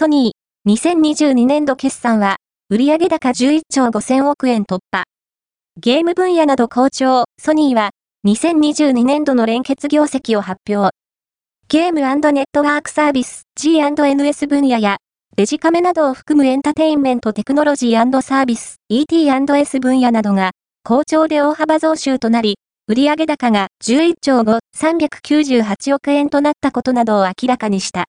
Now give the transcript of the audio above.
ソニー、2022年度決算は、売上高11兆5000億円突破。ゲーム分野など好調、ソニーは、2022年度の連結業績を発表。ゲームネットワークサービス G&NS 分野や、デジカメなどを含むエンタテインメントテクノロジーサービス ET&S 分野などが、好調で大幅増収となり、売上高が11兆5、398億円となったことなどを明らかにした。